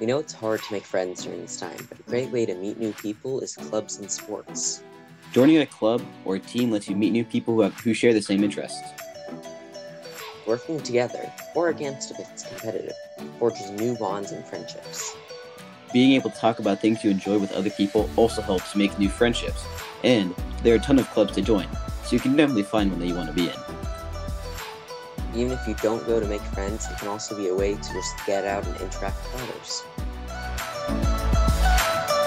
We know it's hard to make friends during this time, but a great way to meet new people is clubs and sports. Joining a club or a team lets you meet new people who, have, who share the same interests. Working together, or against if it's competitive, forges new bonds and friendships. Being able to talk about things you enjoy with other people also helps make new friendships. And there are a ton of clubs to join, so you can definitely find one that you want to be in. Even if you don't go to make friends, it can also be a way to just get out and interact with others.